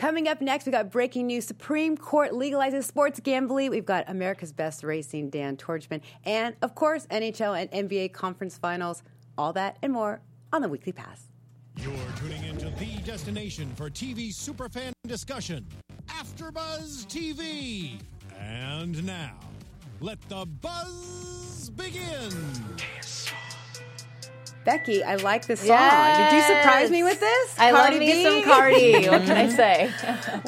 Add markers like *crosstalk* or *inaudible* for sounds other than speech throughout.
Coming up next, we got breaking news: Supreme Court legalizes sports gambling. We've got America's Best Racing, Dan Tordjman, and of course, NHL and NBA conference finals. All that and more on the Weekly Pass. You're tuning into the destination for TV superfan discussion, AfterBuzz TV. And now, let the buzz begin. Becky, I like this song. Did you surprise me with this? I Cardi love me B? some Cardi. what can I *laughs* say?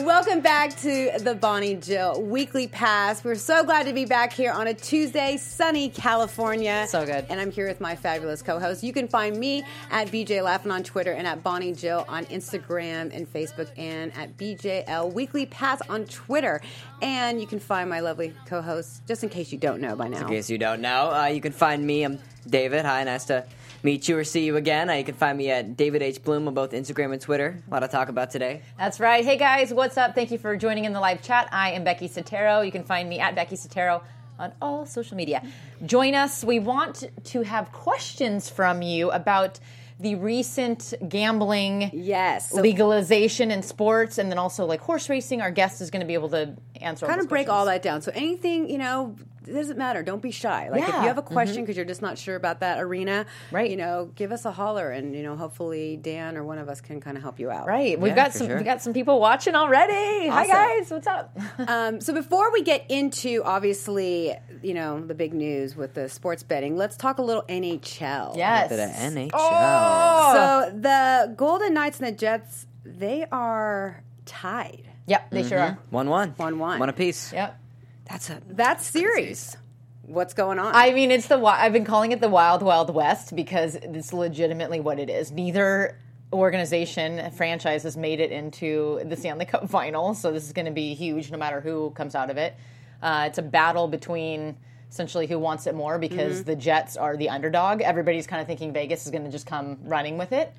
Welcome back to the Bonnie Jill Weekly Pass. We're so glad to be back here on a Tuesday, sunny California. So good. And I'm here with my fabulous co-host. You can find me at BJ Laflin on Twitter and at Bonnie Jill on Instagram and Facebook and at BJL Weekly Pass on Twitter. And you can find my lovely co-host, just in case you don't know by now. In case you don't know, uh, you can find me. I'm David. Hi, nice to meet you or see you again. Uh, you can find me at David H. Bloom on both Instagram and Twitter. A lot to talk about today. That's right. Hey guys, what's up? Thank you for joining in the live chat. I am Becky Sotero. You can find me at Becky Sotero on all social media. Join us. We want to have questions from you about the recent gambling Yes. So legalization in sports and then also like horse racing. Our guest is going to be able to answer all kind of break questions. all that down. So anything, you know, it doesn't matter. Don't be shy. Like if you have a question because you're just not sure about that arena, Right. You know, give us a holler, and you know, hopefully Dan or one of us can kind of help you out. Right. We've Yeah, got some sure. we got some people watching already. Hi guys, what's up? *laughs* Um, so before we get into obviously, you know, the big news with the sports betting, let's talk a little NHL. yes. Bit of NHL. Oh. So the Golden Knights and the Jets, they are tied. Yep, they sure are. One one. One one. One apiece. Yep. That's a That series. What's going on? I mean, it's the I've been calling it the Wild Wild West because it's legitimately what it is. Neither organization franchise has made it into the Stanley Cup final, so this is going to be huge no matter who comes out of it. Uh, it's a battle between essentially who wants it more because Mm-hmm. the Jets are the underdog. Everybody's kind of thinking Vegas is going to just come running with it.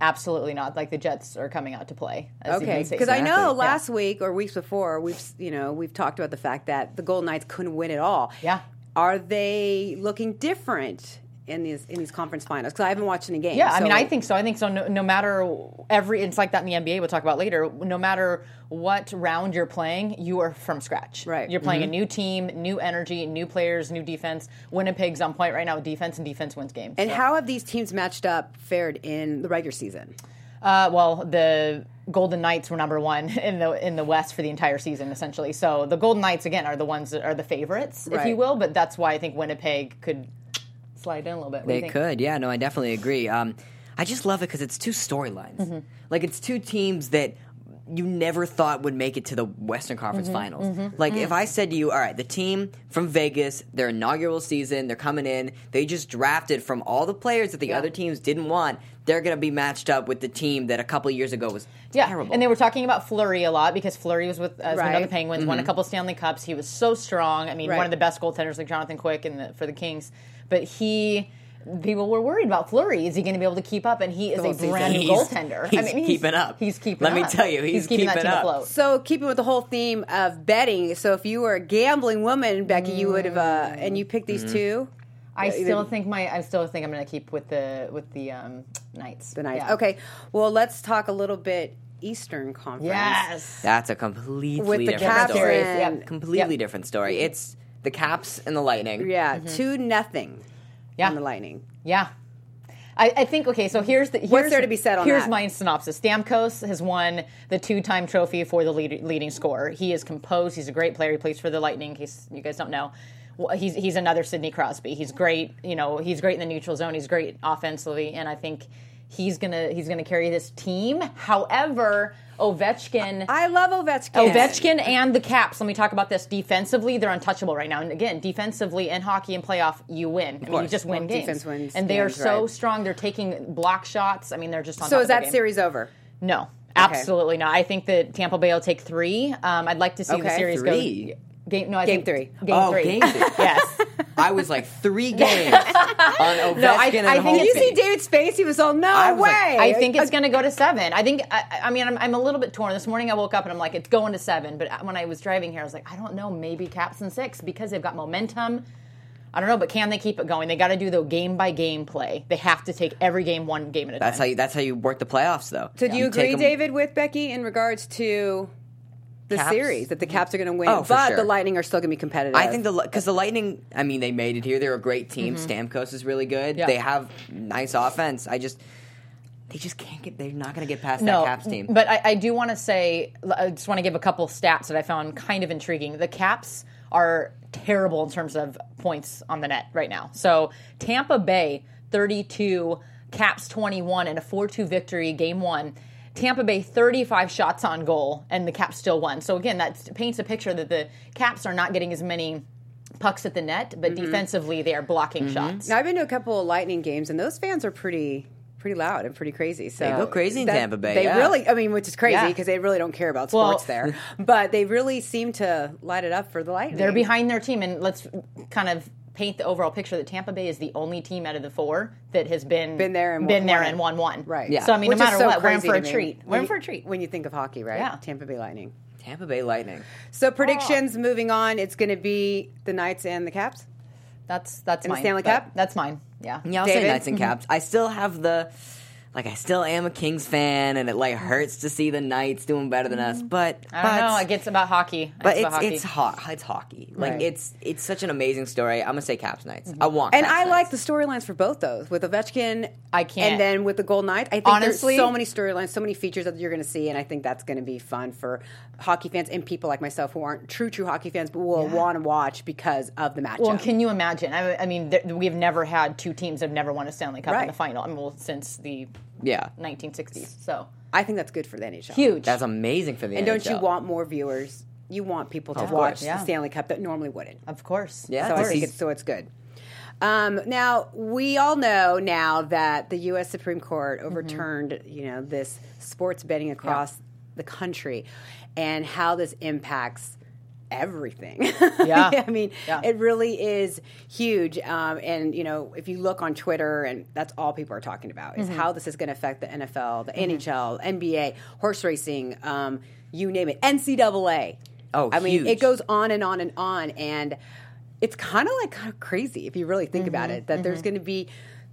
Absolutely not. Like the Jets are coming out to play. Okay, because I know last week or weeks before we've you know we've talked about the fact that the Golden Knights couldn't win at all. Yeah. are they looking different in these in these conference finals? Because I haven't watched any games. Yeah, I so- mean, I think so. I think so. No, no matter every, it's like that in the NBA. We'll talk about later. No matter what round you're playing, you are from scratch. Right. You're playing a new team, new energy, new players, new defense. Winnipeg's on point right now with defense, and defense wins games. And So, how have these teams matched up fared in the regular season? Uh, well, the Golden Knights were number one *laughs* in the in the West for the entire season, essentially. So the Golden Knights again are the ones that are the favorites, if you will. But that's why I think Winnipeg could slide in a little bit. What They could, yeah. No, I definitely agree. Um, I just love it because it's two storylines. Mm-hmm. Like it's two teams that you never thought would make it to the Western Conference Mm-hmm. Finals. Like if I said to you, "All right, the team from Vegas, their inaugural season, they're coming in. They just drafted from all the players that the other teams didn't want. They're going to be matched up with the team that a couple years ago was Yeah, terrible." and they were talking about Fleury a lot because Fleury was with, as we Right. the Penguins, won a couple Stanley Cups. He was so strong. I mean, Right. one of the best goaltenders, like Jonathan Quick, in the, for the Kings. But he, people were worried about Fleury. Is he going to be able to keep up? And he is whole a season. brand new goaltender. he's I mean, he's, keeping up. He's keeping. Let me up. tell you, he's keeping that keeping team up. afloat. So keeping with the whole theme of betting, so if you were a gambling woman, Becky, you would have, uh, and you picked Mm-hmm. these two. I still think my. I still think I'm going to keep with the with the um, Knights. The Knights. Yeah. Okay, well, let's talk a little bit Eastern Conference. Yes. That's a completely With the different Caps story. and- completely Yep. different story. It's the Caps and the Lightning. Yeah, two nothing Mm-hmm. Yeah. on the Lightning. Yeah. I, I think okay. So here's the here's, What's there to be said on Here's that? my synopsis. Stamkos has won the two-time trophy for the lead, leading scorer. He is composed. He's a great player. He plays for the Lightning. In case you guys don't know, he's he's another Sidney Crosby. He's great. You know, he's great in the neutral zone. He's great offensively, and I think he's gonna he's gonna carry this team. However, Ovechkin. I love Ovechkin. Ovechkin and the Caps. Let me talk about this. Defensively, they're untouchable right now. And again, defensively in hockey and playoff, you win. I mean, you just win Well, games. defense wins and they are so right. strong. They're taking block shots. I mean, they're just on So top is of that game. series over? No, absolutely not. I think that Tampa Bay will take three. Um, I'd like to see the series Three? go. Game, no, I Game think three. Game oh, three. game three. *laughs* yes. *laughs* I was like three games on *laughs* Ovechkin No, I- and I think you see David's face? He was all, no I was way. like- I think it's going to go to seven. I think. I, I mean, I'm, I'm a little bit torn. This morning I woke up and I'm like, it's going to seven. But uh, when I was driving here, I was like, I don't know. Maybe Caps and six because they've got momentum. I don't know, but can they keep it going? They got to do the game by game play. They have to take every game one game at a That's how time. you. That's how you work the playoffs, though. So do you take agree, 'em- David, with Becky in regards to the Caps? series that the Caps are going to win, Oh, but sure. the Lightning are still going to be competitive? I think the because the Lightning. I mean, they made it here. They're a great team. Stamkos is really good. Mm-hmm. Yeah. They have nice offense. I just they just can't get. They're not going to get past no, that Caps team. but I, I do want to say, I just want to give a couple stats that I found kind of intriguing. The Caps are terrible in terms of points on the net right now. So Tampa Bay, 32, Caps 21, and a 4 2 victory, game one. Tampa Bay 35 shots on goal, and the Caps still won. So again, that paints a picture that the Caps are not getting as many pucks at the net, but mm-hmm. defensively they are blocking mm-hmm. shots. Now, I've been to a couple of Lightning games, and those fans are pretty pretty loud and pretty crazy. So They go crazy in that- Tampa Bay, They yeah. really, I mean, which is crazy Yeah. because they really don't care about Well- sports there, *laughs* but they really seem to light it up for the Lightning. They're behind their team, and let's kind of paint the overall picture that Tampa Bay is the only team out of the four that has been Been there and been won- there won and won one. right. Yeah. So I mean, Which no matter so what, we're in for a treat. We're When in for a treat. when you think of hockey, right? Yeah. Tampa Bay Lightning. Tampa Bay Lightning. So predictions oh. moving on. It's going to be the Knights and the Caps. That's that's In the mine. Stanley Cup? That's mine. Yeah. Yeah, I'll David? say Knights and Caps. Mm-hmm. I still have the like. I still am a Kings fan, and it like hurts to see the Knights doing better than us. Mm-hmm. But I don't but, know. It gets about hockey. But about hockey. it's it's ho- it's hockey. Like Right. it's it's such an amazing story. I'm gonna say Caps Knights. Mm-hmm. I want. And Caps I like the storylines for both those with Ovechkin. I can't- And then with the Gold Knights, I think Honestly- there's so many storylines, so many features that you're going to see, and I think that's going to be fun for hockey fans and people like myself who aren't true, true hockey fans, but will want to watch because of the matchup. Well, can you imagine? I, I mean, th- we've never had two teams that have never won a Stanley Cup in the final. I mean, well, since the yeah. 1960s. So I think that's good for the NHL. huge. That's amazing for the NHL. And don't you want more viewers? You want people to Of watch course. the Stanley Cup that normally wouldn't. of course. Yeah, So I think it's so it's good. Um, now we all know now that the U.S. Supreme Court overturned, you know, this sports betting across the country, and how this impacts everything. Yeah. *laughs* I mean, Yeah. it really is huge. Um, and you know, if you look on Twitter, and that's all people are talking about is how this is going to affect the NFL, the NHL, NBA, horse racing, um, you name it, NCAA. Oh, I mean, huge. it goes on and on and on, and it's kind of like kind of crazy if you really think about it. That there's going to be,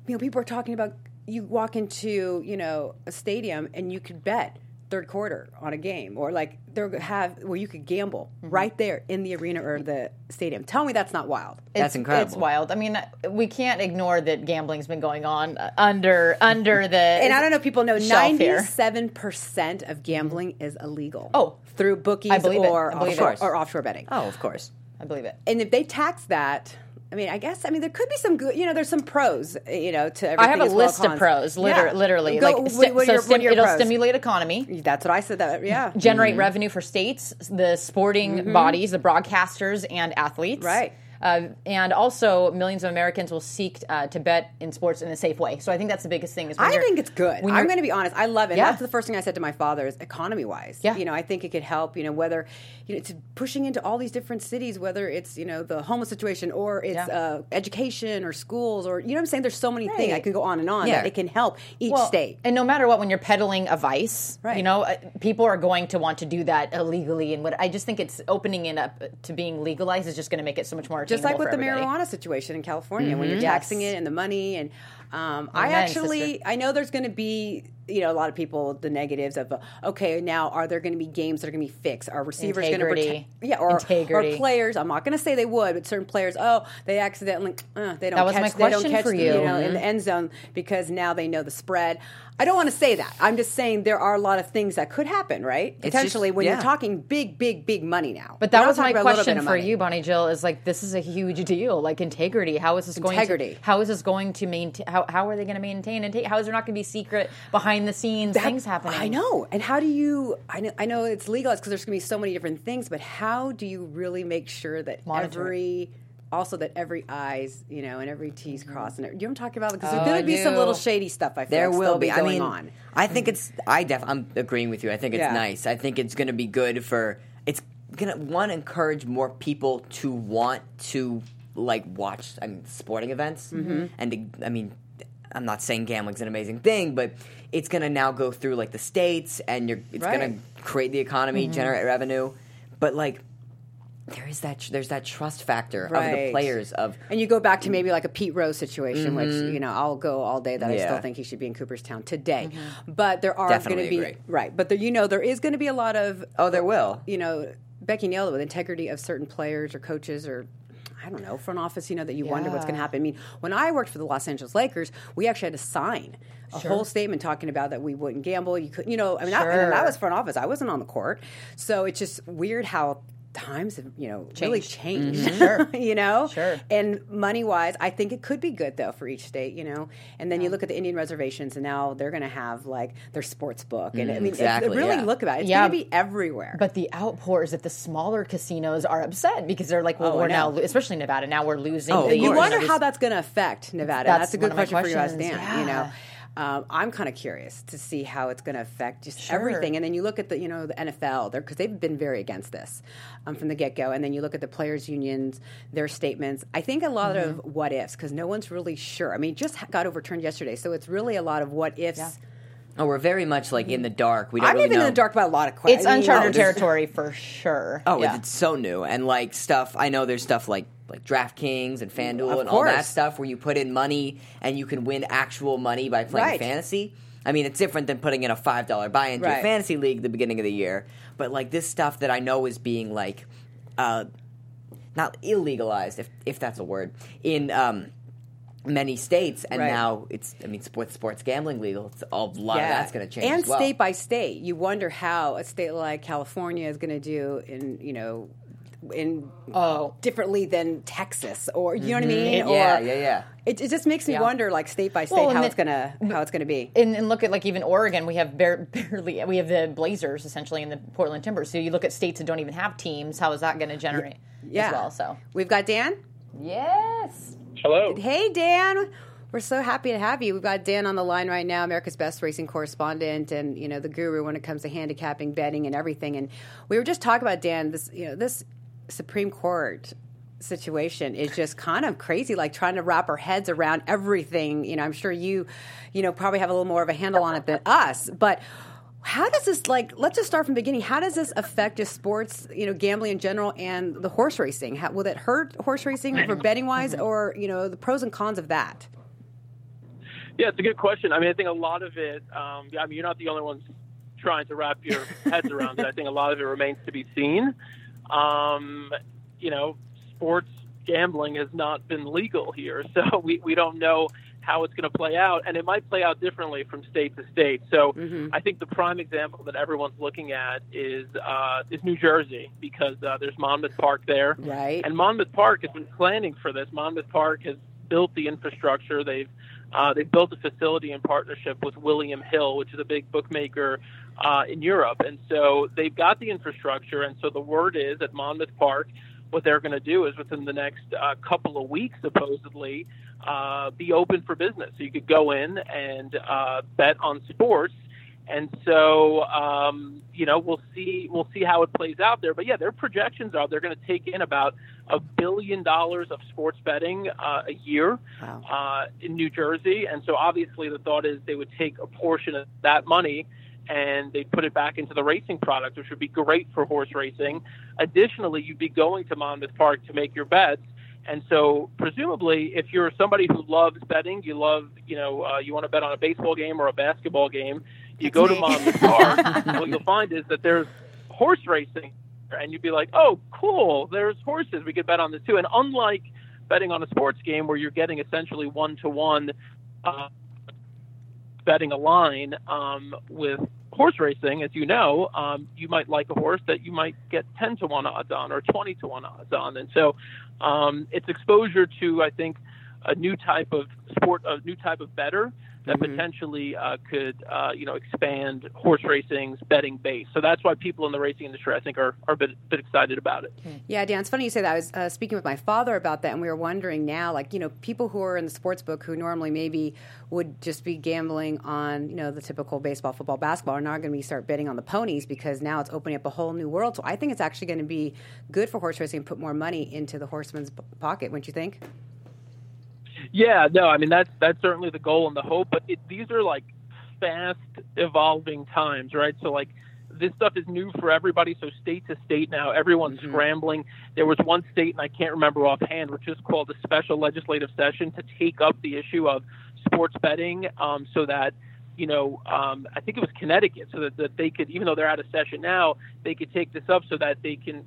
you know, people are talking about you walk into you know a stadium and you could bet third quarter on a game, or like they're have where you could gamble right there in the arena or the stadium. Tell me that's not wild. That's It's- incredible. It's wild. I mean, we can't ignore that gambling's been going on uh, under under the. *laughs* And I don't know if people know ninety-seven percent of gambling is illegal. Oh. through bookies I believe it. or I believe offshore, it. or offshore betting. Oh, of course. I believe it. and if they tax that, I mean, I guess I mean there could be some good. You know, there's some pros. You know, to everything. I have a as well list of pros, liter- Yeah. literally. Go- like, what- what so your- stim- what are your it'll pros? stimulate economy, That's what I said. That yeah, generate revenue for states, the sporting bodies, the broadcasters, and athletes. Mm-hmm. Right. Uh, and also, millions of Americans will seek uh, to bet in sports in a safe way. So I think that's the biggest thing. Is I think it's good. I'm going to be honest. I love it. Yeah. That's the first thing I said to my father is economy wise. Yeah. You know, I think it could help, you know, whether, you know, it's pushing into all these different cities, whether it's, you know, the homeless situation or it's Yeah. uh, education or schools or, you know what I'm saying? There's so many things. I Right. can go on and on Yeah. that it can help each Well, state. And no matter what, when you're peddling a vice, Right. you know, uh, people are going to want to do that illegally. And what I just think it's opening it up to being legalized is just going to make it so much more just like with the everybody. marijuana situation in California, when you're mm-hmm. Yes. taxing it and the money, and um, I Amen, actually sister. I know there's going to be you know a lot of people the negatives of okay now are there going to be games that are going to be fixed? Are receivers going to protect? Yeah, or, Integrity. or players. I'm not going to say they would, but certain players, oh, they accidentally uh, they don't That was catch my they don't question catch for the, you. know in the end zone because now they know the spread. I don't want to say that. I'm just saying there are a lot of things that could happen, right? just- Potentially when yeah. you're talking big, big, big money now. But that was my talking about a little bit question for you, Bonnie Jill. Is like this is a huge deal. Like integrity. How is this going? Integrity. To, how is this going to maintain? How, how are they going to maintain and take? How is there not going to be secret behind the scenes That- things happening? I know. And how do you? I know, I know it's legalized because there's going to be so many different things, but how do you really make sure that Monitor every also that every I's, you know, and every T's crossed, and every, you know what I'm talking about? Because Oh, there's going to be some little shady stuff. I feel There like will still be. I mean, on. I think it's. I def. I'm agreeing with you. I think it's Yeah. nice. I think it's going to be good for. It's going to one encourage more people to want to like watch. I mean, sporting events, Mm-hmm. and to, I mean, I'm not saying gambling's an amazing thing, but it's going to now go through like the states, and you're. It's Right. going to create the economy, generate revenue, but like. there is that there's that trust factor of the players of And you go back to maybe like a Pete Rose situation, which you know I'll go all day that I Mm-hmm. Still think he should be in Cooperstown today. But there are going to be agree. right. But there, you know there is going to be a lot of oh there will you know Becky nailed it with integrity of certain players or coaches or. I don't know, front office, you know, that you wonder what's going to happen. I mean, when I worked for the Los Angeles Lakers, we actually had to sign a whole statement talking about that we wouldn't gamble. You could, you know, I mean, I, and Sure. that was front office. I wasn't on the court. So it's just weird how times have, you know, really Changed. changed. Mm-hmm. Sure. *laughs* you know? Sure. And money wise, I think it could be good though for each state, you know. And then you look at the Indian reservations, and now they're going to have like their sports book, and I mm-hmm. mean, if- exactly, really yeah. look about it. It's Yeah. going to be everywhere. But the outpour is that the smaller casinos are upset because they're like, well, Oh, we're now, especially Nevada, now we're losing. Oh, the, you wonder how that's going to affect Nevada. That's That's, a good question for you, questions, Dan. You know, yeah. Um, I'm kind of curious to see how it's going to affect just Sure. everything. And then you look at the, you know, the NFL, because they've been very against this um, from the get go. And then you look at the players' unions, their statements. I think a lot Mm-hmm. of what ifs because no one's really sure. I mean, it just got overturned yesterday, so it's really a lot of what ifs. oh we're very much like in the dark we don't I'm really even know. in the dark about a lot of questions. It's uncharted there's- *laughs* territory for sure. Oh, yeah. it's so new and like stuff. I know there's stuff like like DraftKings and FanDuel Of and all that stuff where you put in money and you can win actual money by playing Right. fantasy. I mean, it's different than putting in a five dollar buy into Right. fantasy league at the beginning of the year. But like this stuff that I know is being like, uh, not illegalized if if that's a word in um, many states, and Right. now it's I mean sports sports gambling legal. It's a lot of that's going to change And as well. state by state, you wonder how a state like California is going to do in you know in Oh. differently than Texas or you know what I mean? Mm-hmm. yeah, yeah, yeah. It, it just makes me Yeah. wonder, like state by state, Well, how the- it's gonna how it's gonna be. and, and look at like even Oregon, we have bare, *laughs* barely we have the Blazers essentially in the Portland Timbers. So you look at states that don't even have teams. How is that going to generate Yeah. as well? So We've got Dan. yes, Hello. Hey, Dan. We're so happy to have you. We've got Dan on the line right now, America's best racing correspondent, and you know the guru when it comes to handicapping, betting, and everything. And we were just talking about Dan. This, you know, this Supreme Court situation is just kind of crazy. Like trying to wrap our heads around everything. You know, I'm sure you, you know, probably have a little more of a handle on it than us, but. How does this like? Let's just start from the beginning. How does this affect just sports, you know, gambling in general, and the horse racing? How, will it hurt horse racing for *laughs* betting wise, or you know, the pros and cons of that? Yeah, it's a good question. I mean, I think a lot of it. Um, I mean, you're not the only ones trying to wrap your heads around it. I think a lot of it remains to be seen. Um, you know, sports gambling has not been legal here, *laughs* so we, we don't know how it's going to play out, and it might play out differently from state to state. So I think the prime example that everyone's looking at is uh, is New Jersey because uh, there's Monmouth Park there, Right. and Monmouth Park has been planning for this. Monmouth Park has built the infrastructure. They've uh, they've built a facility in partnership with William Hill, which is a big bookmaker uh, in Europe, and so they've got the infrastructure. And so the word is at Monmouth Park, what they're going to do is within the next uh, couple of weeks, supposedly, uh, be open for business. So you could go in and uh, bet on sports. And so, um, you know, we'll see we'll see how it plays out there. But yeah, their projections are they're going to take in about a billion dollars of sports betting uh, a year Wow. uh, in New Jersey. And so, obviously, the thought is they would take a portion of that money and they'd put it back into the racing product, which would be great for horse racing. Additionally, you'd be going to Monmouth Park to make your bets. And so, presumably, if you're somebody who loves betting, you love, you know, uh, you want to bet on a baseball game or a basketball game, you go to me. Monmouth Park. *laughs* what you'll find is that there's horse racing, and you'd be like, oh, cool, there's horses. We could bet on this too. And unlike betting on a sports game where you're getting essentially one to one betting a line um, with horse racing, as you know, um, you might like a horse that you might get 10 to 1 odds on or 20 to 1 odds on. And so um, it's exposure to, I think, a new type of sport, a new type of better that potentially uh, could, uh, you know, expand horse racing's betting base. So that's why people in the racing industry, I think, are, are a bit, bit excited about it. Yeah, Dan, it's funny you say that. I was uh, speaking with my father about that, and we were wondering now, like, you know, people who are in the sports book who normally maybe would just be gambling on, you know, the typical baseball, football, basketball are now going to be start betting on the ponies because now it's opening up a whole new world. So I think it's actually going to be good for horse racing and put more money into the horseman's pocket, wouldn't you think? Yeah, no, I mean that's that's certainly the goal and the hope, but it, these are like fast evolving times, right? So like this stuff is new for everybody. So state to state now, everyone's mm-hmm. scrambling. There was one state, and I can't remember offhand, which is called a special legislative session to take up the issue of sports betting, um, so that you know, um, I think it was Connecticut, so that, that they could, even though they're out of session now, they could take this up so that they can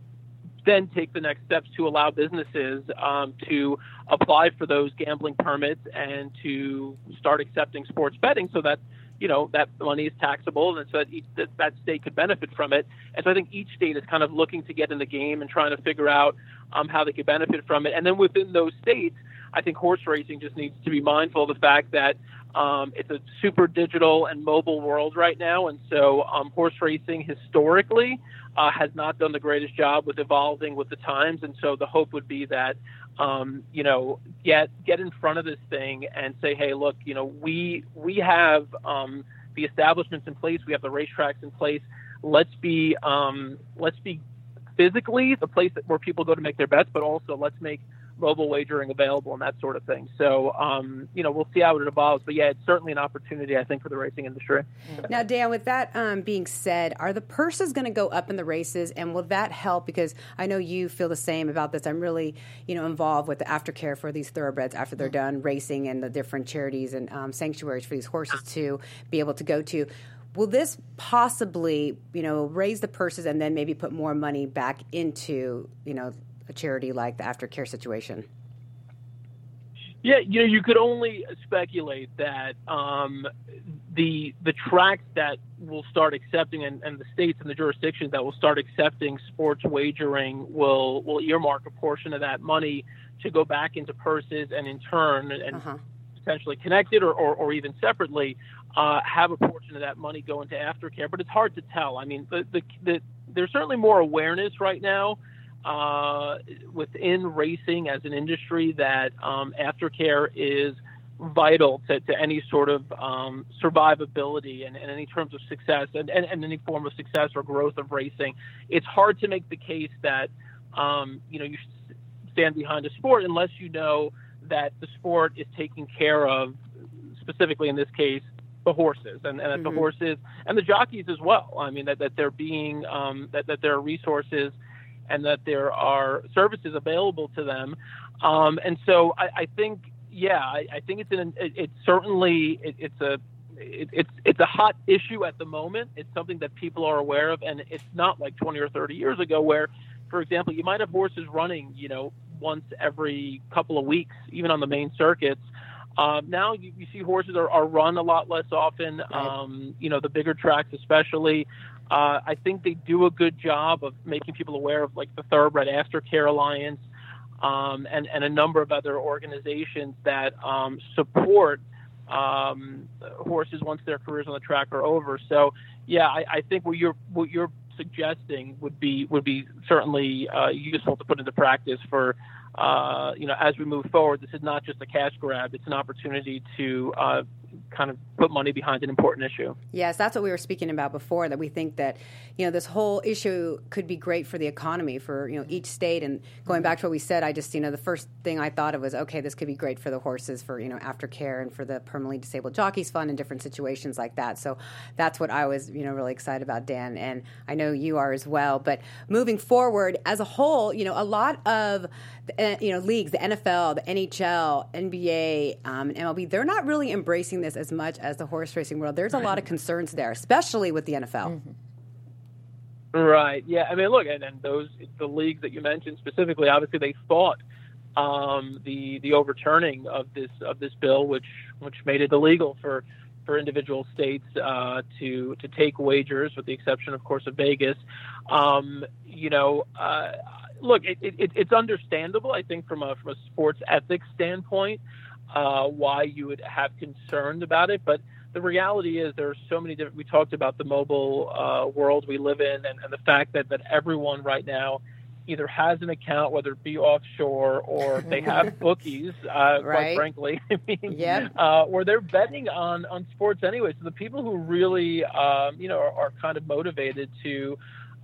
then take the next steps to allow businesses um, to apply for those gambling permits and to start accepting sports betting so that you know that money is taxable and so that, each, that that state could benefit from it. And so i think each state is kind of looking to get in the game and trying to figure out um, how they could benefit from it. And then within those states i think horse racing just needs to be mindful of the fact that um, it's a super digital and mobile world right now. And so um, horse racing historically uh, has not done the greatest job with evolving with the times, and so the hope would be that um, you know get get in front of this thing and say, hey, look, you know we we have um, the establishments in place, we have the racetracks in place. Let's be um, let's be physically the place that, where people go to make their bets, but also let's make mobile wagering available and that sort of thing. So, um, you know, we'll see how it evolves. But yeah, it's certainly an opportunity, I think, for the racing industry. Now, Dan, with that um, being said, are the purses going to go up in the races, and will that help? Because I know you feel the same about this. I'm really, you know, involved with the aftercare for these thoroughbreds after they're done racing and the different charities and um, sanctuaries for these horses to be able to go to will this possibly you know raise the purses and then maybe put more money back into you know a charity like the aftercare situation? Yeah, you know, you could only speculate that um, the the tracks that will start accepting and, and, the states and the jurisdictions that will start accepting sports wagering will will earmark a portion of that money to go back into purses and in turn and uh-huh. potentially connected or, or, or even separately uh, have a portion of that money go into aftercare. But it's hard to tell. I mean, the, the, the, there's certainly more awareness right now uh, within racing as an industry that um, aftercare is vital to, to any sort of um, survivability and, and, any terms of success and, and, and, any form of success or growth of racing. It's hard to make the case that um, you know you should stand behind a sport unless you know that the sport is taking care of, specifically in this case, the horses and, and that mm-hmm. the horses and the jockeys as well. I mean that, that they're being um, that, that there are resources and that there are services available to them. Um, and so I, I, think, yeah, I, I think it's an, it, it's certainly it, it's a it, it's it's a hot issue at the moment. It's something that people are aware of, and it's not like 20 or 30 years ago where, for example, you might have horses running, you know, once every couple of weeks, even on the main circuits. Um, now you, you, see horses are, are, run a lot less often. Um, you know, the bigger tracks, especially. Uh, I think they do a good job of making people aware of like the Thoroughbred Aftercare Alliance um, and, and a number of other organizations that um, support um, horses once their careers on the track are over. So, yeah, I, I think what you're what you're suggesting would be would be certainly uh, useful to put into practice for uh, you know as we move forward. This is not just a cash grab; it's an opportunity to uh, kind of put money behind an important issue. Yes, that's what we were speaking about before. That we think that you know this whole issue could be great for the economy for you know each state. And going back to what we said, I just you know the first thing I thought of was okay, this could be great for the horses for you know aftercare and for the permanently disabled jockeys fund and different situations like that. So that's what I was you know really excited about, Dan, and I know you are as well. But moving forward as a whole, you know a lot of uh, you know leagues, the NFL, the NHL, NBA, um, MLB, they're not really embracing this as much as the horse racing world. There's a lot of concerns there, especially with the NFL. Mm-hmm. Right. Yeah. I mean, look, and, and those the leagues that you mentioned specifically, obviously, they fought um, the the overturning of this of this bill, which which made it illegal for for individual states uh, to to take wagers, with the exception, of course, of Vegas. Um, you know, uh, look, it, it, it's understandable, I think, from a from a sports ethics standpoint uh, why you would have concerns about it. But the reality is there are so many different. We talked about the mobile uh, world we live in, and, and the fact that that everyone right now either has an account, whether it be offshore or they have *laughs* bookies, uh, right. quite frankly, *laughs* I mean, yep. uh, or they're betting on on sports anyway. So the people who really, um, you know, are, are, kind of motivated to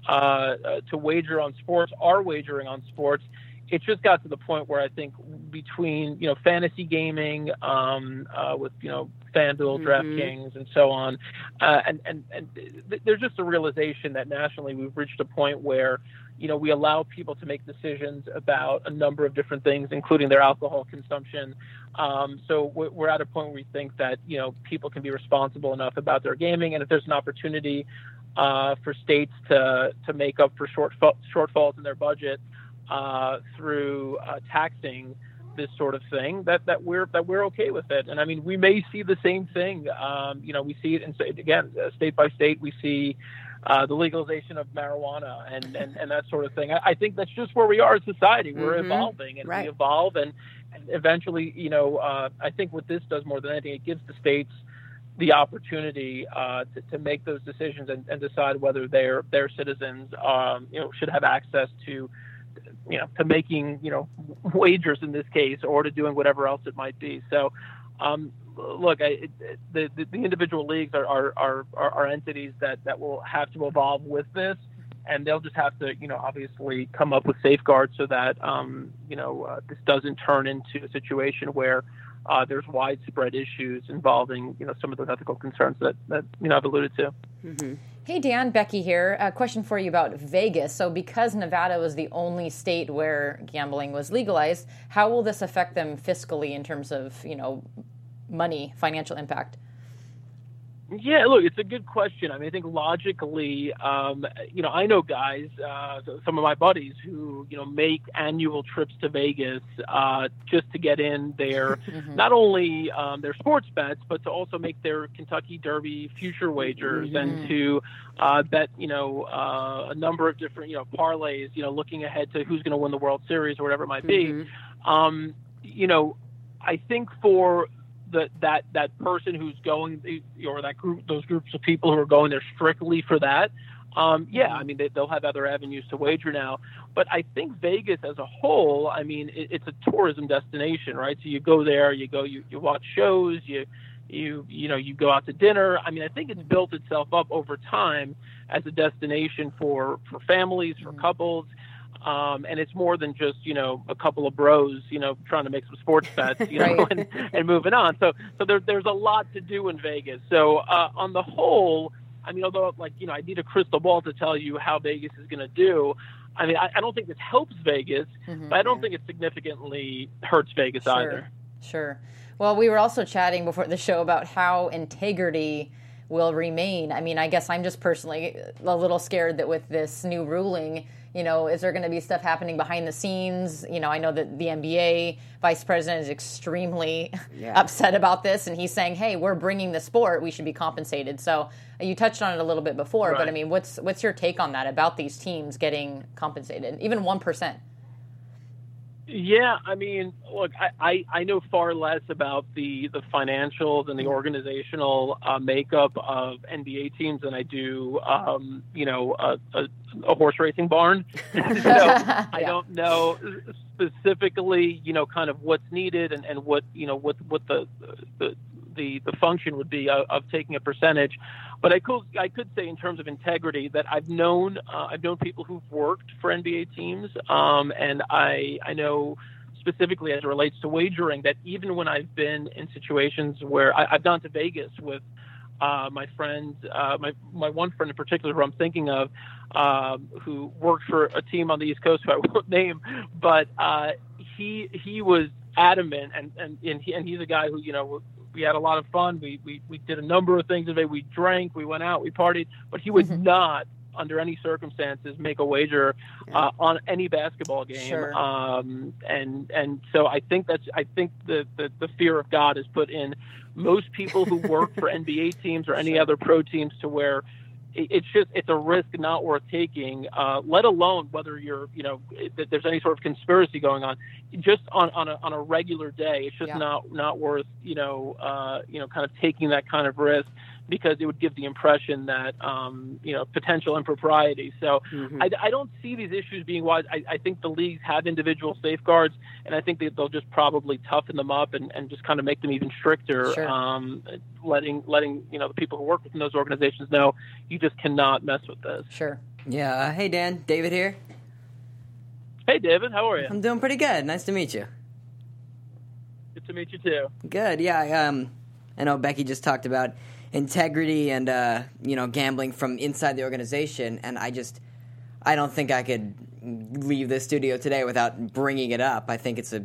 uh, uh to wager on sports are wagering on sports it just got to the point where I think between you know fantasy gaming um, uh, with you know FanDuel, mm-hmm. DraftKings, and so on, uh, and and and th- there's just a realization that nationally we've reached a point where you know we allow people to make decisions about a number of different things, including their alcohol consumption. Um, so we're at a point where we think that you know people can be responsible enough about their gaming, and if there's an opportunity uh, for states to to make up for shortfall, shortfalls in their budget uh, through uh, taxing this sort of thing that, that we're that we're okay with it and I mean we may see the same thing um, you know we see it in again uh, state by state we see uh, the legalization of marijuana and, and, and that sort of thing I, I think that's just where we are as society we're mm-hmm. evolving and right. we evolve and, and eventually you know uh, I think what this does more than anything it gives the states the opportunity uh, to, to, make those decisions and, and, decide whether their their citizens um, you know should have access to you know, to making, you know, wagers in this case or to doing whatever else it might be. So, um, look, I, the, the, the individual leagues are, are, are, are entities that, that will have to evolve with this. And they'll just have to, you know, obviously come up with safeguards so that, um, you know, uh, this doesn't turn into a situation where uh, there's widespread issues involving, you know, some of those ethical concerns that, that you know, I've alluded to. Mm-hmm. Hey, Dan, Becky here. A question for you about Vegas. So, because Nevada was the only state where gambling was legalized, how will this affect them fiscally in terms of, you know, money, financial impact? Yeah, look, it's a good question. I mean, I think logically, um, you know, I know guys, uh, some of my buddies who, you know, make annual trips to Vegas uh, just to get in their *laughs* mm-hmm. not only um, their sports bets, but to also make their Kentucky Derby future wagers mm-hmm. and to uh, bet, you know, uh, a number of different, you know, parlays, you know, looking ahead to who's going to win the World Series or whatever it might be. Mm-hmm. Um, you know, I think for that that that person who's going or that group those groups of people who are going there strictly for that um, yeah, I mean, they, will have other avenues to wager now. But I think Vegas as a whole, I mean, it, it's a tourism destination, right? So you go there, you go, you, you watch shows, you, you, you know, you go out to dinner. I mean, I think it's built itself up over time as a destination for, for families, for mm-hmm. couples. Um, and it's more than just you know a couple of bros you know trying to make some sports *laughs* bets you know and, and moving on. So so there, there's a lot to do in Vegas. So uh, on the whole I mean although like you know I need a crystal ball to tell you how Vegas is going to do I mean I, I, don't think this helps Vegas mm-hmm, but I don't yeah. think it significantly hurts Vegas sure. either. Sure. Well we were also chatting before the show about how integrity will remain. I mean I guess I'm just personally a little scared that with this new ruling you know, is there going to be stuff happening behind the scenes? You know, I know that the NBA vice president is extremely yeah. *laughs* upset about this, and he's saying, "Hey, we're bringing the sport; we should be compensated." So you touched on it a little bit before, right. but I mean, what's what's your take on that about these teams getting compensated, even one percent? Yeah, I mean, look, I, I, I, know far less about the, the financials and the organizational uh, makeup of NBA teams than I do, um, you know, a, a, a, horse racing barn. *laughs* so yeah. I don't know specifically, you know, kind of what's needed and, and what, you know, what, what the, the, the, the function would be of, of taking a percentage. But I could I could say in terms of integrity that I've known uh, I've known people who've worked for NBA teams, um, and I I know specifically as it relates to wagering that even when I've been in situations where I, have gone to Vegas with uh, my friend, uh, my my one friend in particular, who I'm thinking of, um, who worked for a team on the East Coast, who I *laughs* won't name, but uh, he he was adamant, and and and, he, and he's a guy who you know we had a lot of fun. We we, we did a number of things today. We drank, we went out, we partied, but he would mm-hmm. not under any circumstances make a wager uh, on any basketball game. Sure. Um, and and so I think that's I think the, the, the fear of God is put in most people who work for *laughs* NBA teams or any sure. other pro teams to where it's just it's a risk not worth taking. Uh, let alone whether you're you know that there's any sort of conspiracy going on. Just on on a, on a regular day, it's just yeah. not not worth you know uh, you know kind of taking that kind of risk because it would give the impression that um, you know potential impropriety. So mm-hmm. I, I, don't see these issues being wide. I, I, think the leagues have individual safeguards, and I think that they'll just probably toughen them up and, and just kind of make them even stricter. Sure. Um, letting letting you know the people who work within those organizations know you just cannot mess with this. Sure. Yeah. Uh, hey Dan, David here. Hey, David, how are you? I'm doing pretty good. Nice to meet you. Good to meet you too. Good. Yeah. I, um, I know Becky just talked about integrity and uh, you know gambling from inside the organization, and I just I don't think I could leave the studio today without bringing it up. I think it's a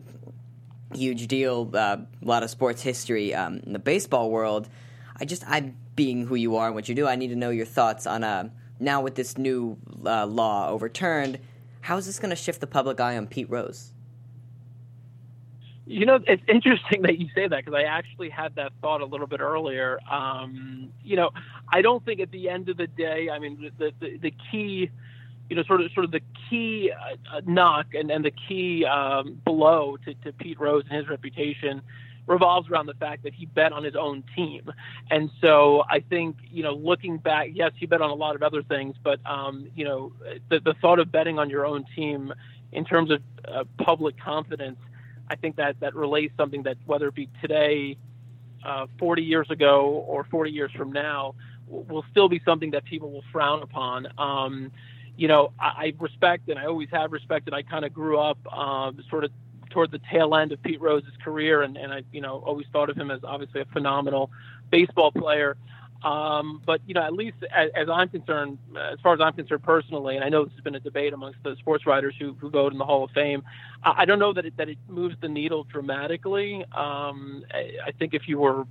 huge deal. Uh, a lot of sports history um, in the baseball world. I just I being who you are and what you do, I need to know your thoughts on uh, now with this new uh, law overturned. How is this going to shift the public eye on Pete Rose? You know, it's interesting *laughs* that you say that because I actually had that thought a little bit earlier. Um, you know, I don't think at the end of the day, I mean, the the, the key, you know, sort of sort of the key uh, knock and, and the key um, blow to, to Pete Rose and his reputation revolves around the fact that he bet on his own team. And so I think, you know, looking back, yes, he bet on a lot of other things, but, um, you know, the, the thought of betting on your own team in terms of uh, public confidence I think that that relays something that whether it be today, uh, 40 years ago, or 40 years from now, will still be something that people will frown upon. Um, you know, I, I respect and I always have respected. I kind of grew up um, sort of toward the tail end of Pete Rose's career, and, and I, you know, always thought of him as obviously a phenomenal baseball player. Um, but you know, at least as, as, I'm concerned, as far as I'm concerned personally, and I know this has been a debate amongst the sports writers who, who vote in the Hall of Fame. I, I don't know that it, that it moves the needle dramatically. Um, I, I, think if you were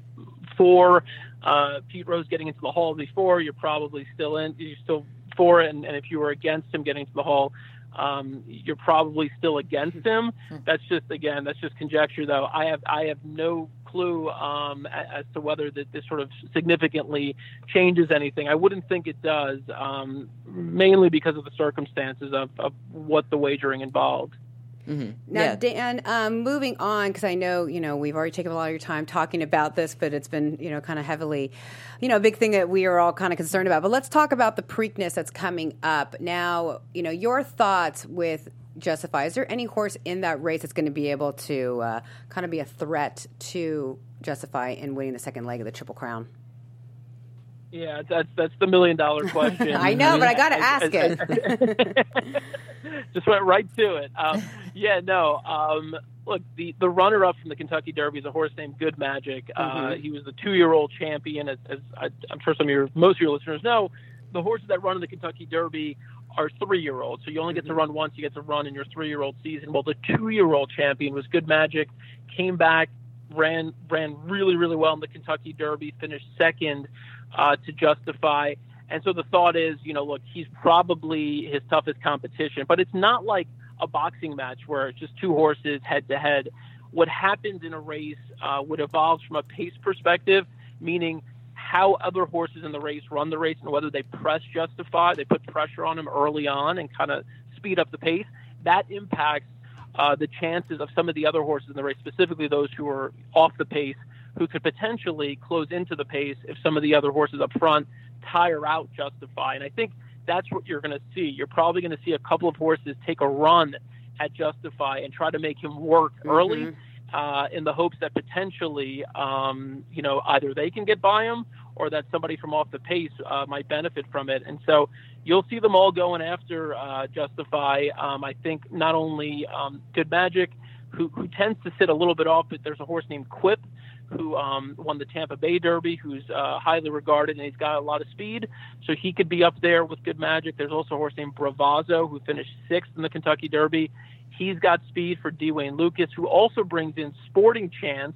for uh, Pete Rose getting into the Hall before, you're probably still in. You're still for it, and, and if you were against him getting into the Hall, um, you're probably still against him. Hmm. That's just again, that's just conjecture, though. I have I have no clue um, as to whether that this sort of significantly changes anything. I wouldn't think it does, um, mainly because of the circumstances of, of what the wagering involved. Mm-hmm. Now, yeah. Dan, um, moving on because I know you know we've already taken a lot of your time talking about this, but it's been you know kind of heavily, you know, a big thing that we are all kind of concerned about. But let's talk about the Preakness that's coming up now. You know, your thoughts with Justify. Is there any horse in that race that's going to be able to uh, kind of be a threat to Justify in winning the second leg of the Triple Crown? Yeah, that's that's the million dollar *laughs* question. I know, but I got to ask it. *laughs* Just went right to it. Um, yeah, no. Um, look, the the runner up from the Kentucky Derby is a horse named Good Magic. Uh, mm-hmm. He was the two year old champion, as, as I, am sure some of your most of your listeners know. The horses that run in the Kentucky Derby are three year olds, so you only get to mm-hmm. run once. You get to run in your three year old season. Well, the two year old champion was Good Magic, came back, ran ran really really well in the Kentucky Derby, finished second uh, to Justify. And so the thought is, you know, look, he's probably his toughest competition, but it's not like a boxing match where it's just two horses head to head. What happens in a race uh, would evolve from a pace perspective, meaning how other horses in the race run the race and whether they press Justify, they put pressure on him early on and kind of speed up the pace. That impacts uh, the chances of some of the other horses in the race, specifically those who are off the pace, who could potentially close into the pace if some of the other horses up front tire out Justify. And I think that's what you're going to see. You're probably going to see a couple of horses take a run at Justify and try to make him work mm-hmm. early. Uh, in the hopes that potentially, um, you know, either they can get by him or that somebody from off the pace uh, might benefit from it. And so you'll see them all going after uh, Justify. Um, I think not only um, Good Magic, who, who tends to sit a little bit off, but there's a horse named Quip who um, won the Tampa Bay Derby, who's uh, highly regarded and he's got a lot of speed. So he could be up there with Good Magic. There's also a horse named Bravazzo who finished sixth in the Kentucky Derby. He's got speed for D. Wayne Lukas, who also brings in Sporting Chance,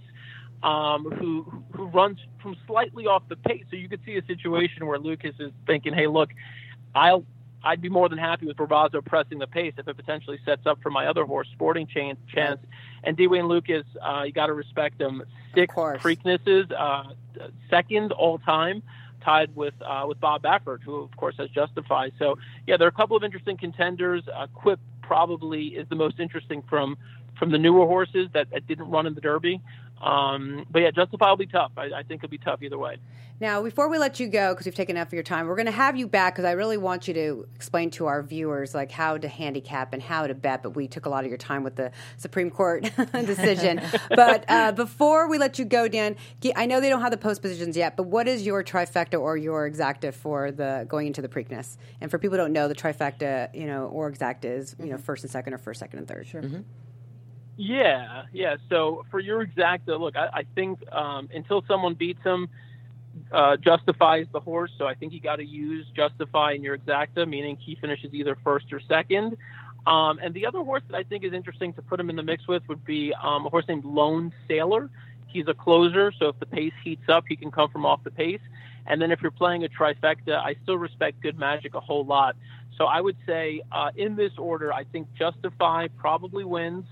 um, who who runs from slightly off the pace. So you could see a situation where Lukas is thinking, "Hey, look, I'll I'd be more than happy with Bravazzo pressing the pace if it potentially sets up for my other horse, Sporting Chance. chance. And D. Wayne Lukas, uh, you got to respect him. Six Preaknesses, uh, second all time, tied with uh, with Bob Baffert, who of course has Justify. So yeah, there are a couple of interesting contenders. Uh, Quip probably is the most interesting from from the newer horses that, that didn't run in the Derby. Um, but yeah, Justify will be tough. I, I think it'll be tough either way. Now, before we let you go, because we've taken enough of your time, we're going to have you back because I really want you to explain to our viewers like how to handicap and how to bet. But we took a lot of your time with the Supreme Court *laughs* decision. *laughs* but uh, before we let you go, Dan, I know they don't have the post positions yet, but what is your trifecta or your exacta for the going into the Preakness? And for people who don't know, the trifecta, you know, or exacta is you know first and second or first, second, and third. Sure. Yeah, yeah. So for your exacta, look, I, I think um, until someone beats him, uh, justifies the horse. So I think you got to use Justify in your exacta, meaning he finishes either first or second. Um, and the other horse that I think is interesting to put him in the mix with would be um, a horse named Lone Sailor. He's a closer, so if the pace heats up, he can come from off the pace. And then if you're playing a trifecta, I still respect Good Magic a whole lot. So I would say uh, in this order, I think Justify probably wins.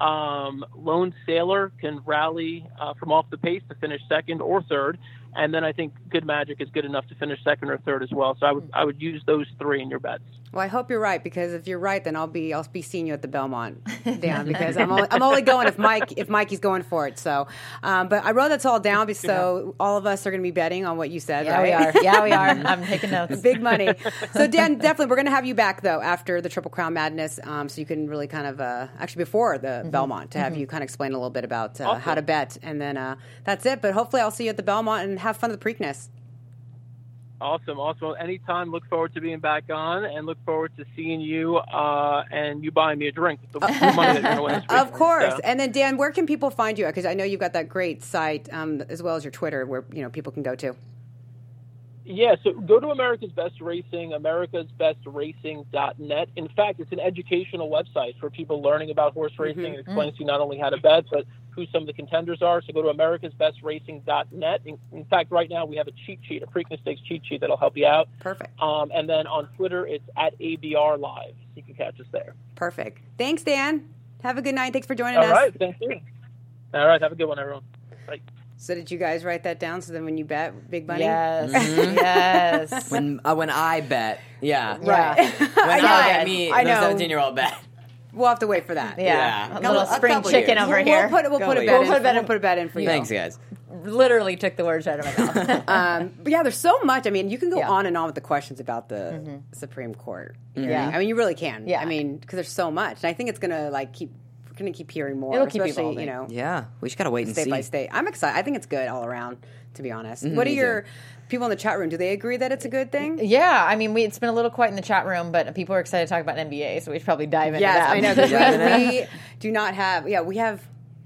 Um, Lone Sailor can rally uh, from off the pace to finish second or third, and then I think Good Magic is good enough to finish second or third as well. So I would I would use those three in your bets. Well, I hope you're right because if you're right, then I'll be I'll be seeing you at the Belmont, *laughs* Dan. Because I'm only, I'm only going if Mike if Mikey's going for it. So, um, but I wrote that's all down, so all of us are going to be betting on what you said. Yeah, right? we are. Yeah, we are. *laughs* I'm taking notes. Big money. *laughs* So, Dan, definitely we're going to have you back though after the Triple Crown Madness, um, so you can really kind of uh, actually before the Belmont to have you kind of explain a little bit about uh, how to bet, and then uh, that's it. But hopefully, I'll see you at the Belmont and have fun at the Preakness. Awesome, awesome. Anytime. Look forward to being back on, and look forward to seeing you uh, and you buying me a drink. The, *laughs* the money that you're going to win. Of course. So- And then Dan, where can people find you? Because I know you've got that great site um, as well as your Twitter, where you know people can go to. Yeah, so go to America's Best Racing, americasbestracing.net. In fact, it's an educational website for people learning about horse racing. It explains to you not only how to bet, but who some of the contenders are. So go to americasbestracing.net. In, in fact, right now we have a cheat sheet, a Preakness Stakes cheat sheet that'll help you out. Perfect. Um, and then on Twitter, it's at ABR Live. You can catch us there. Perfect. Thanks, Dan. Have a good night. Thanks for joining All us. right, thank you. All right, have a good one, everyone. Bye. So did you guys write that down? So then when you bet big money, Yes. Mm-hmm. *laughs* Yes. When uh, when I bet, yeah. Right. *laughs* When I, know. bet me, I know. 17 year old bet. We'll have to wait for that. Yeah. Yeah. A little A spring chicken years. over We'll, here. we'll put we'll put a Couple bet years. in. We'll put a bet we'll in. put a bet in for you. Thanks, guys. Literally took the words out of my mouth. *laughs* Um, but yeah, there's so much. I mean, you can go Yeah. Mm-hmm. on and on with the questions about the Supreme Court. You know what I Yeah. mean? I mean, you really can. Yeah. I mean, because there's so much, and I think it's gonna like keep. We're gonna keep hearing more. It'll keep especially, evolving. You know, Yeah, we just gotta wait and state see. by state. I'm excited. I think it's good all around. To be honest, what are Mm-hmm, me your too. People in the chat room? Do they agree that it's a good thing? yeah, I mean, we, it's been a little quiet in the chat room, but people are excited to talk about NBA, so we should probably dive into Yes, that. I know. we, *laughs* we do not have. Yeah, we have.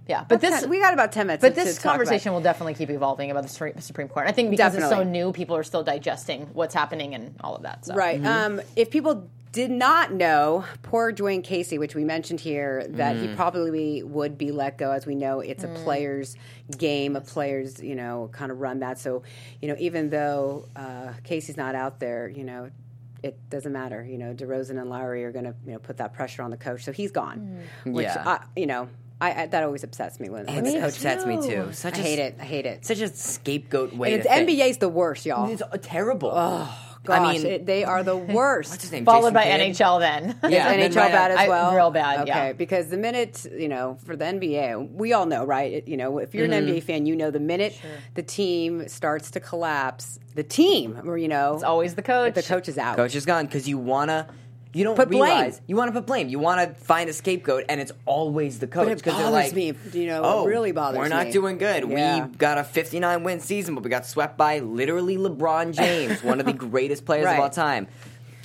yeah, but this we got about ten minutes. But this to talk about. conversation will definitely keep evolving about the Supreme, Supreme Court. I think because it's so new, people are still digesting what's happening and all of that. So. Right. Um, if people did not know, poor Dwane Casey, which we mentioned here, that he probably would be let go. As we know, it's a player's game, a player's you know kind of run that. So you know, even though uh, Casey's not out there, you know. It doesn't matter, you know. DeRozan and Lowry are going to, you know, put that pressure on the coach, so he's gone. Which, Yeah. I, you know, I, I that always upsets me when, when It the coach. upsets me too. I Such a, hate it. I hate it. Such a scapegoat way. And to it's think. NBA's the worst, y'all. It's uh, terrible. Gosh, I mean, it- they are the *laughs* worst. what's his name? Followed Jason by Kidd? NHL then. *laughs* Yeah, *laughs* Is NHL right bad up- as I- well? real bad, Okay, yeah. because the minute you know for the NBA, we all know, right? It- you know, if you're Mm-hmm. an NBA fan, you know the minute the team starts to collapse, the team, or you know, It's always the coach. the coach is out. Coach is gone because you wanna. You don't Put blame. you want to put blame. You want to find a scapegoat, and it's always the coach. But it 'cause they're bothers like, me, you know, it oh, really bothers me. We're not me." doing good. Yeah. We got a 59 win season, but we got swept by literally LeBron *laughs* James, one of the greatest players Right. of all time.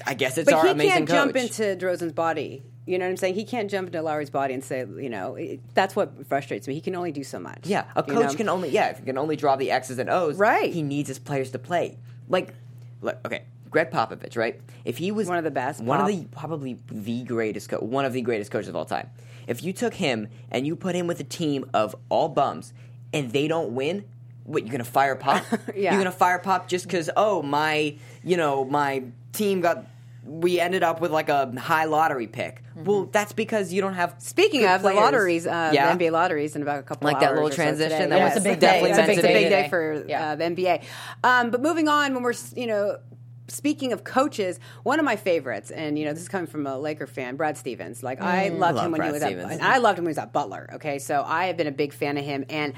I guess it's but our he amazing can't coach. jump into DeRozan's body. You know what I'm saying? He can't jump into Lowry's body and say, you know, it, that's what frustrates me. He can only do so much. Yeah, a you coach know? can only yeah, if he can only draw the X's and O's. Right. He needs his players to play. Like, look, okay, Gregg Popovich, right? If he was One of the best, one Pop. of the probably the greatest, co- one of the greatest coaches of all time. If you took him and you put him with a team of all bums and they don't win, what you're gonna fire Pop? *laughs* Yeah. You're gonna fire Pop just because oh my, you know my team got. We ended up with like a high lottery pick. Well, that's because you don't have. Mm-hmm. Speaking of the players. lotteries, uh, yeah, the NBA lotteries in about a couple Like that little or so transition, that Yeah, was a big definitely day. It's a big to It's a big day for Yeah. uh, the NBA. Um, but moving on, when we're you know speaking of coaches, one of my favorites, and you know this is coming from a Laker fan, Brad Stevens. Like I mm. loved Love him when Brad he was Stevens. at, I loved him when he was at Butler. Okay, so I have been a big fan of him, and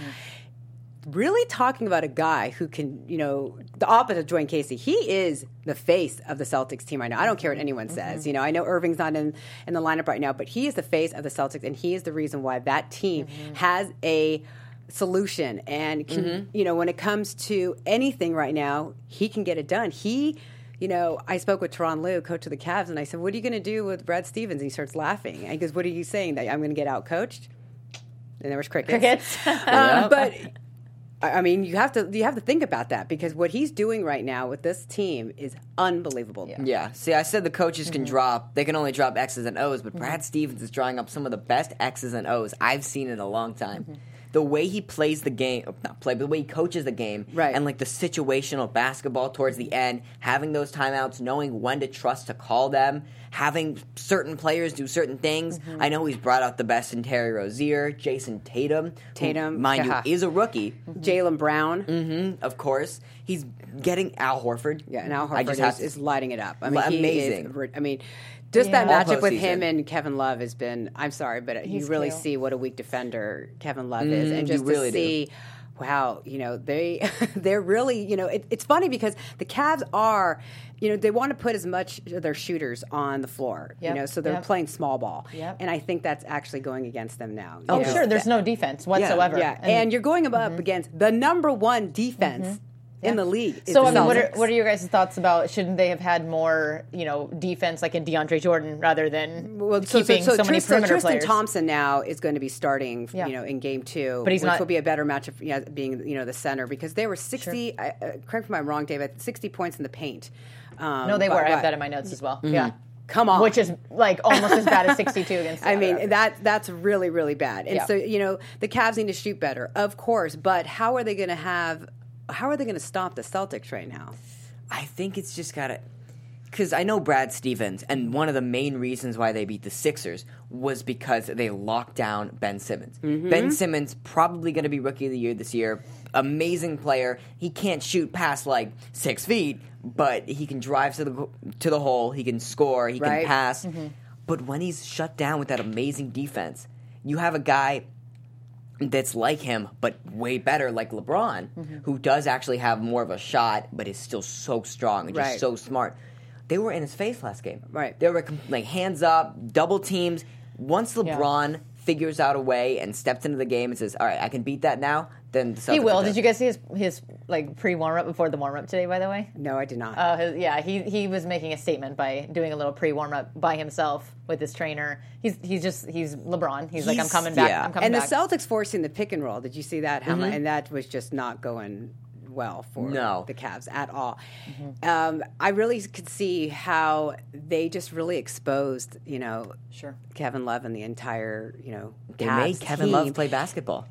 really talking about a guy who can, you know, the opposite of Dwane Casey. He is the face of the Celtics team right now. I don't care what anyone mm-hmm. says. You know, I know Irving's not in, in the lineup right now, but he is the face of the Celtics, and he is the reason why that team mm-hmm. has a solution. And can, mm-hmm. you know, when it comes to anything right now, he can get it done. He. You know, I spoke with Tyronn Lue, coach of the Cavs, and I said, "What are you going to do with Brad Stevens?" And he starts laughing. And he goes, "What are you saying? That I'm going to get out coached?" And there was crickets. Crickets. *laughs* *laughs* Um, but I I mean, you have to you have to think about that because what he's doing right now with this team is unbelievable. Yeah. See, I said the coaches Mm-hmm. can drop. They can only drop X's and O's, but Brad Stevens is drawing up some of the best X's and O's I've seen in a long time. Mm-hmm. The way he plays the game, not play, but the way he coaches the game, Right. and like the situational basketball towards the end, having those timeouts, knowing when to trust to call them, having certain players do certain things. Mm-hmm. I know he's brought out the best in Terry Rozier, Jayson Tatum, who, Tatum, mind yeah. you, is a rookie. Jaylen Brown, hmm of course, he's getting Al Horford. yeah, and Al Horford is, have is lighting it up. I mean, Amazing. is I mean, just Yeah. that All matchup with him and Kevin Love has been. I'm sorry, but you really cute. see what a weak defender Kevin Love is, and Mm, you just really to do. see. Wow, you know they *laughs* they're really you know it, it's funny because the Cavs are you know they want to put as much of their shooters on the floor Yep, you know so they're yep. playing small ball Yep. and I think that's actually going against them now. Oh, you know? sure. There's no defense whatsoever. Yeah, and, you're going up against the number one defense in the league. So I mean, what are, what are your guys' thoughts about? Shouldn't they have had more, you know, defense like in DeAndre Jordan rather than well, so, keeping so, so, so, many Tristan, perimeter Tristan players? Thompson now is going to be starting, Yeah. you know, in game two, But he's which not- will be a better matchup, yeah, being you know the center because they were sixty. I- Uh, correct me if I'm wrong, David. Sixty points in the paint. Um, no, they but were. I have that in my notes as well. Mm-hmm. Yeah. Come on, Which is like almost as bad as *laughs* 62 against. I mean Seattle. that that's really really bad. And Yeah. so you know the Cavs need to shoot better, of course. But how are they going to have? How are they going to stop the Celtics right now? I think it's just gotta. Because I know Brad Stevens, and one of the main reasons why they beat the Sixers was because they locked down Ben Simmons. Mm-hmm. Ben Simmons probably going to be Rookie of the Year this year. Amazing player. He can't shoot past like six feet, but he can drive to the to the hole. He can score. He Right. can pass. But when he's shut down with that amazing defense, you have a guy that's like him, but way better, like LeBron, Mm-hmm. who does actually have more of a shot, but is still so strong and just so smart. They were in his face last game. Right. They were like hands up, double teams. Once LeBron figures out a way and steps into the game and says, "All right, I can beat that now," then the he will. Did you guys see his his like pre warm up before the warm up today? By the way. No, I did not. Uh, his, yeah, he he was making a statement by doing a little pre warm up by himself with his trainer. He's he's just he's LeBron. He's, like I'm coming back. yeah. I'm coming back. and the. Celtics forcing the pick and roll. Did you see that? How mu- And that was just not going well for No. the Cavs at all. Um, I really could see how they just really exposed, you know, Sure. Kevin Love and the entire, you know, They Cavs made Kevin team. Love play basketball.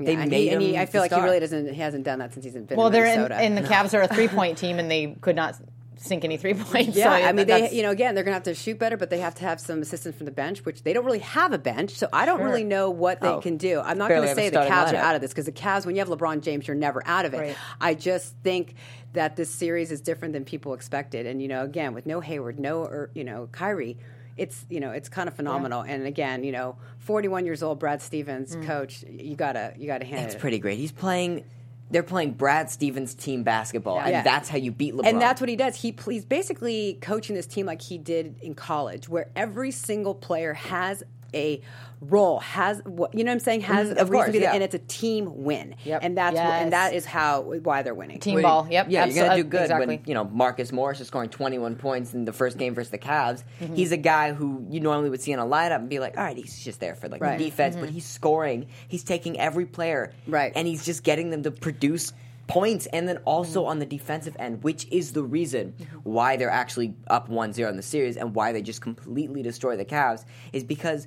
They and made he, and he, him I feel like he really doesn't. He hasn't done that since he's been Well, in they're in, and the *laughs* Cavs are a three point team, and they could not sink any three *laughs* points. Yeah, so I mean, they, you know, again, they're going to have to shoot better, but they have to have some assistance from the bench, which they don't really have a bench. So I don't Sure. really know what they Oh, can do. I'm not going to say the starting Cavs are out of this because the Cavs, when you have LeBron James, you're never out of it. Right. I just think that this series is different than people expected, and you know, again, with no Hayward, no, or, you know, Kyrie. It's you know it's kind of phenomenal, and again you know 41 years old Brad Stevens, Mm. coach, you gotta you gotta hand That's it. pretty great. He's playing. They're playing Brad Stevens team basketball, and Yeah. that's how you beat LeBron. And that's what he does. He he's basically coaching this team like he did in college, where every single player has a role, has what you know what I'm saying, has Mhm, a of reason course, to be there, yeah. and it's a team win. Yep. And that's what, and that is how why they're winning. team When- ball. Yep. Yeah, you're gonna do good Exactly. when you know Marcus Morris is scoring 21 points in the first game versus the Cavs. Mm-hmm. He's a guy who you normally would see in a lineup and be like, all right, he's just there for like Right. the defense, Mm-hmm. but he's scoring. He's taking every player, Right. and he's just getting them to produce points and then also Mm-hmm. on the defensive end which is the reason why they're actually up 1-0 in the series and why they just completely destroy the Cavs is because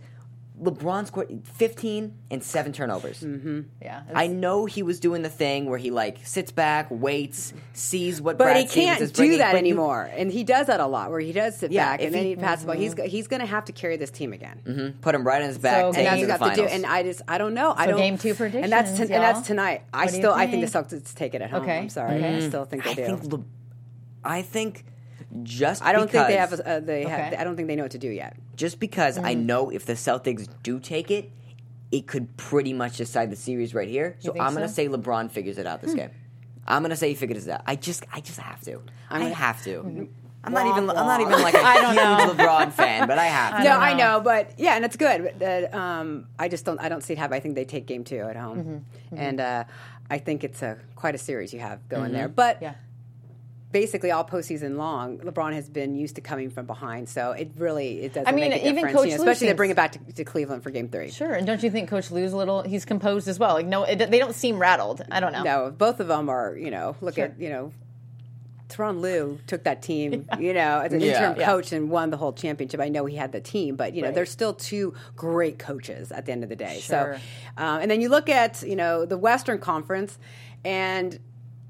LeBron scored 15 and 7 turnovers. Mm-hmm. yeah. I know he was doing the thing where he like sits back, waits, sees what. But Brad he can't is do bringing, that but he- anymore, and he does that a lot. Where he does sit Yeah, back if and then he- he passes the ball. He's mm-hmm. he's going to have to carry this team again. Mhm, put him right on his back. So take and him that's to what the to do. And I just, I don't know. I don't. game two and that's predictions, and that's y'all. tonight. I What do you still, I think the think? Celtics take it at home. Okay. I'm sorry, Okay. I mm-hmm. still think they I do. think Le- I think just I don't think they have. A, uh, they have. Okay. I don't think they know what to do yet. just because I Mm. know if the Celtics do take it, it could pretty much decide the series right here. So I'm gonna so? say LeBron figures it out this game. I'm gonna say he figures it out. I just, I just have to. i gonna- have to. I'm not even. I'm not even like a *laughs* I don't huge know. LeBron fan, but I have *laughs* to. no, don't I know. know, but yeah, and it's good. But, uh, um, I just don't. I don't see it happen. I think they take game two at home, Mm-hmm. and uh, I think it's a quite a series you have going there. But Yeah. Basically, all postseason long, LeBron has been used to coming from behind, so it really it doesn't I mean, make a even difference. Coach you know, especially to bring it back to, to Cleveland for game three. Sure, and don't you think Coach Lue's a little? He's composed as well. Like no, it, they don't seem rattled. I don't know. No, both of them are. You know, look Sure. at you know. Tyronn Lue took that team, *laughs* you know, as an Yeah. interim Yeah. coach and won the whole championship. I know he had the team, but you know, Right. they're still two great coaches at the end of the day. Sure. So, um, and then you look at you know the Western Conference, and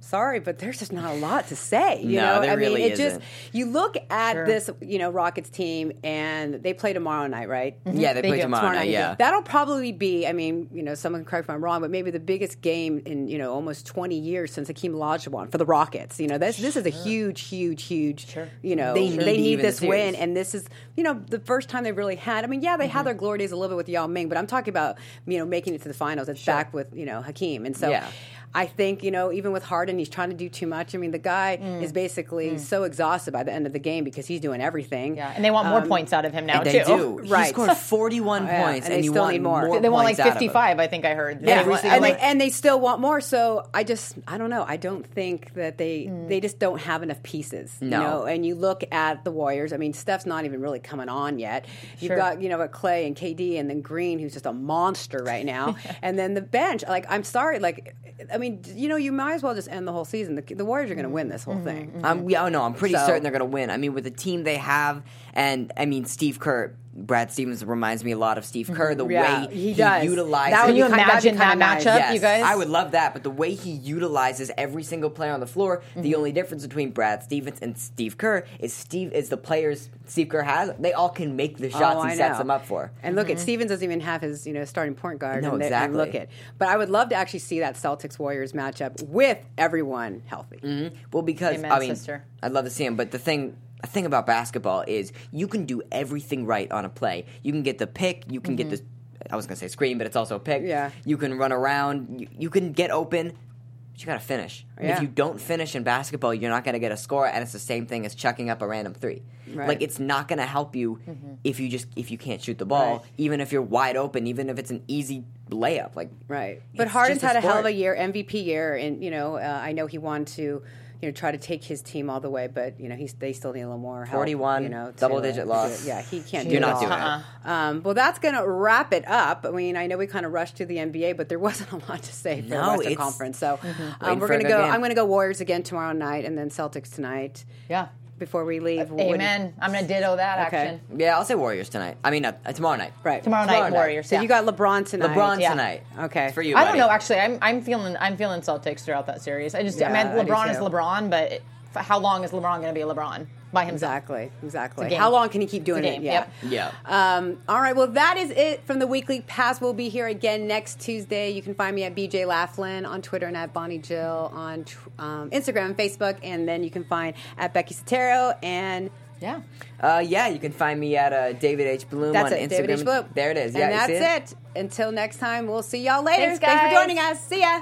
sorry, but there's just not a lot to say. You No, know, there I mean, really it just you look at Sure. this, you know, Rockets team, and they play tomorrow night, right? Mm-hmm. Yeah, they, They play tomorrow, Tomorrow night. night, Yeah, That'll probably be, I mean, you know, someone can correct me if I'm wrong, but maybe the biggest game in, you know, almost 20 years since Hakeem Olajuwon for the Rockets. You know, this this is a huge, huge, huge, Sure. you know, They they need need, the this win. And this is, you know, the first time they really had, I mean, yeah, they had mm-hmm. their glory days a little bit with Yao Ming, but I'm talking about, you know, making it to the finals. It's back with, you know, Hakeem. And so Yeah. I think, you know, even with Harden, he's trying to do too much. I mean, the guy Mm. is basically so exhausted by the end of the game because he's doing everything. Yeah, and they want more Um, points out of him now and they too. do. *laughs* He scored *laughs* 41 Yeah, points, and and, they you still want need more. They want like points out of him. 55, I think I heard. Yeah, want- and, they, and they still want more. So I just, I don't know. I don't think that they they just don't have enough pieces. No. You know? And you look at the Warriors. I mean, Steph's not even really coming on yet. You've Sure. got you know a Clay and KD, and then Green, who's just a monster right now, *laughs* and then the bench. Like, I'm sorry. Like, I mean, you know, you might as well just end the whole season. The, the Warriors are going to win this whole thing. I'm, yeah, oh, no, I'm pretty So- certain they're going to win. I mean, with the team they have, and I mean, Steve Kerr, Brad Stevens reminds me a lot of Steve Kerr. Mm-hmm. The Yeah, way he does. utilizes. That would Can you kind- that'd be imagine that matchup, Yes, you guys? I would love that, but the way he utilizes every single player on the floor, the mm-hmm. only difference between Brad Stevens and Steve Kerr is Steve is the players Steve Kerr has. They all can make the shots Oh, he sets them up for. And look at mm-hmm. Stevens doesn't even have his you know starting point guard. No, and they- and exactly. look at, but I would love to actually see that Celtics Warriors matchup with everyone healthy. Well, because Amen, I mean, sister. I'd love to see him, but the thing. The thing about basketball is you can do everything right on a play. You can get the pick. You can get the. I was gonna say screen, but it's also a pick. Mm-hmm. Yeah. You can run around. You, you can get open. But you gotta finish. And Yeah. If you don't finish in basketball, you're not gonna get a score, and it's the same thing as chucking up a random three. Right. Like it's not gonna help you if you just if you can't shoot the ball, Right. even if you're wide open, even if it's an easy layup. Like Right. But Harden's just a had a hell of a year, MVP year, and you know, uh, I know he wanted to, you know, try to take his team all the way, but you know, he's they still need a little more help. 41, you know, to, double-digit uh, to loss. do. Yeah, he can't. You're do it not all. doing it. Uh-uh. Um, well, that's going to wrap it up. I mean, I know we kind of rushed to the NBA, but there wasn't a lot to say for No, the Western Conference. So Mm-hmm. um, we're going to go. game. I'm going to go Warriors again tomorrow night, and then Celtics tonight. yeah. Before we leave, What do you- Amen. I'm gonna ditto that Okay. action. yeah, I'll say Warriors tonight. I mean, uh, tomorrow night. Right Tomorrow, Tomorrow night, night. Warriors. So yeah. you got LeBron tonight. LeBron Yeah. tonight. Okay. It's for you. I don't know. Actually, I'm I'm feeling I'm feeling Celtics throughout that series. I just Yeah, I I mean do LeBron is. LeBron, but it, how long is LeBron going to be a LeBron by himself? Exactly. Exactly. It's a game. How long can he keep doing It's a it? Yeah. yep. Yeah. Um, all right. Well, that is it from the weekly pass. We'll be here again next Tuesday. You can find me at BJ Laflin on Twitter and at Bonnie Jill on um, Instagram and Facebook, and then you can find at Becky Sotero and Yeah. Uh, yeah, you can find me at uh, David H. Bloom that's on it. Instagram. David H. Bloom. There it is. And Yeah, you that's see it? Until next time, we'll see y'all later. Thanks, for joining us. See ya.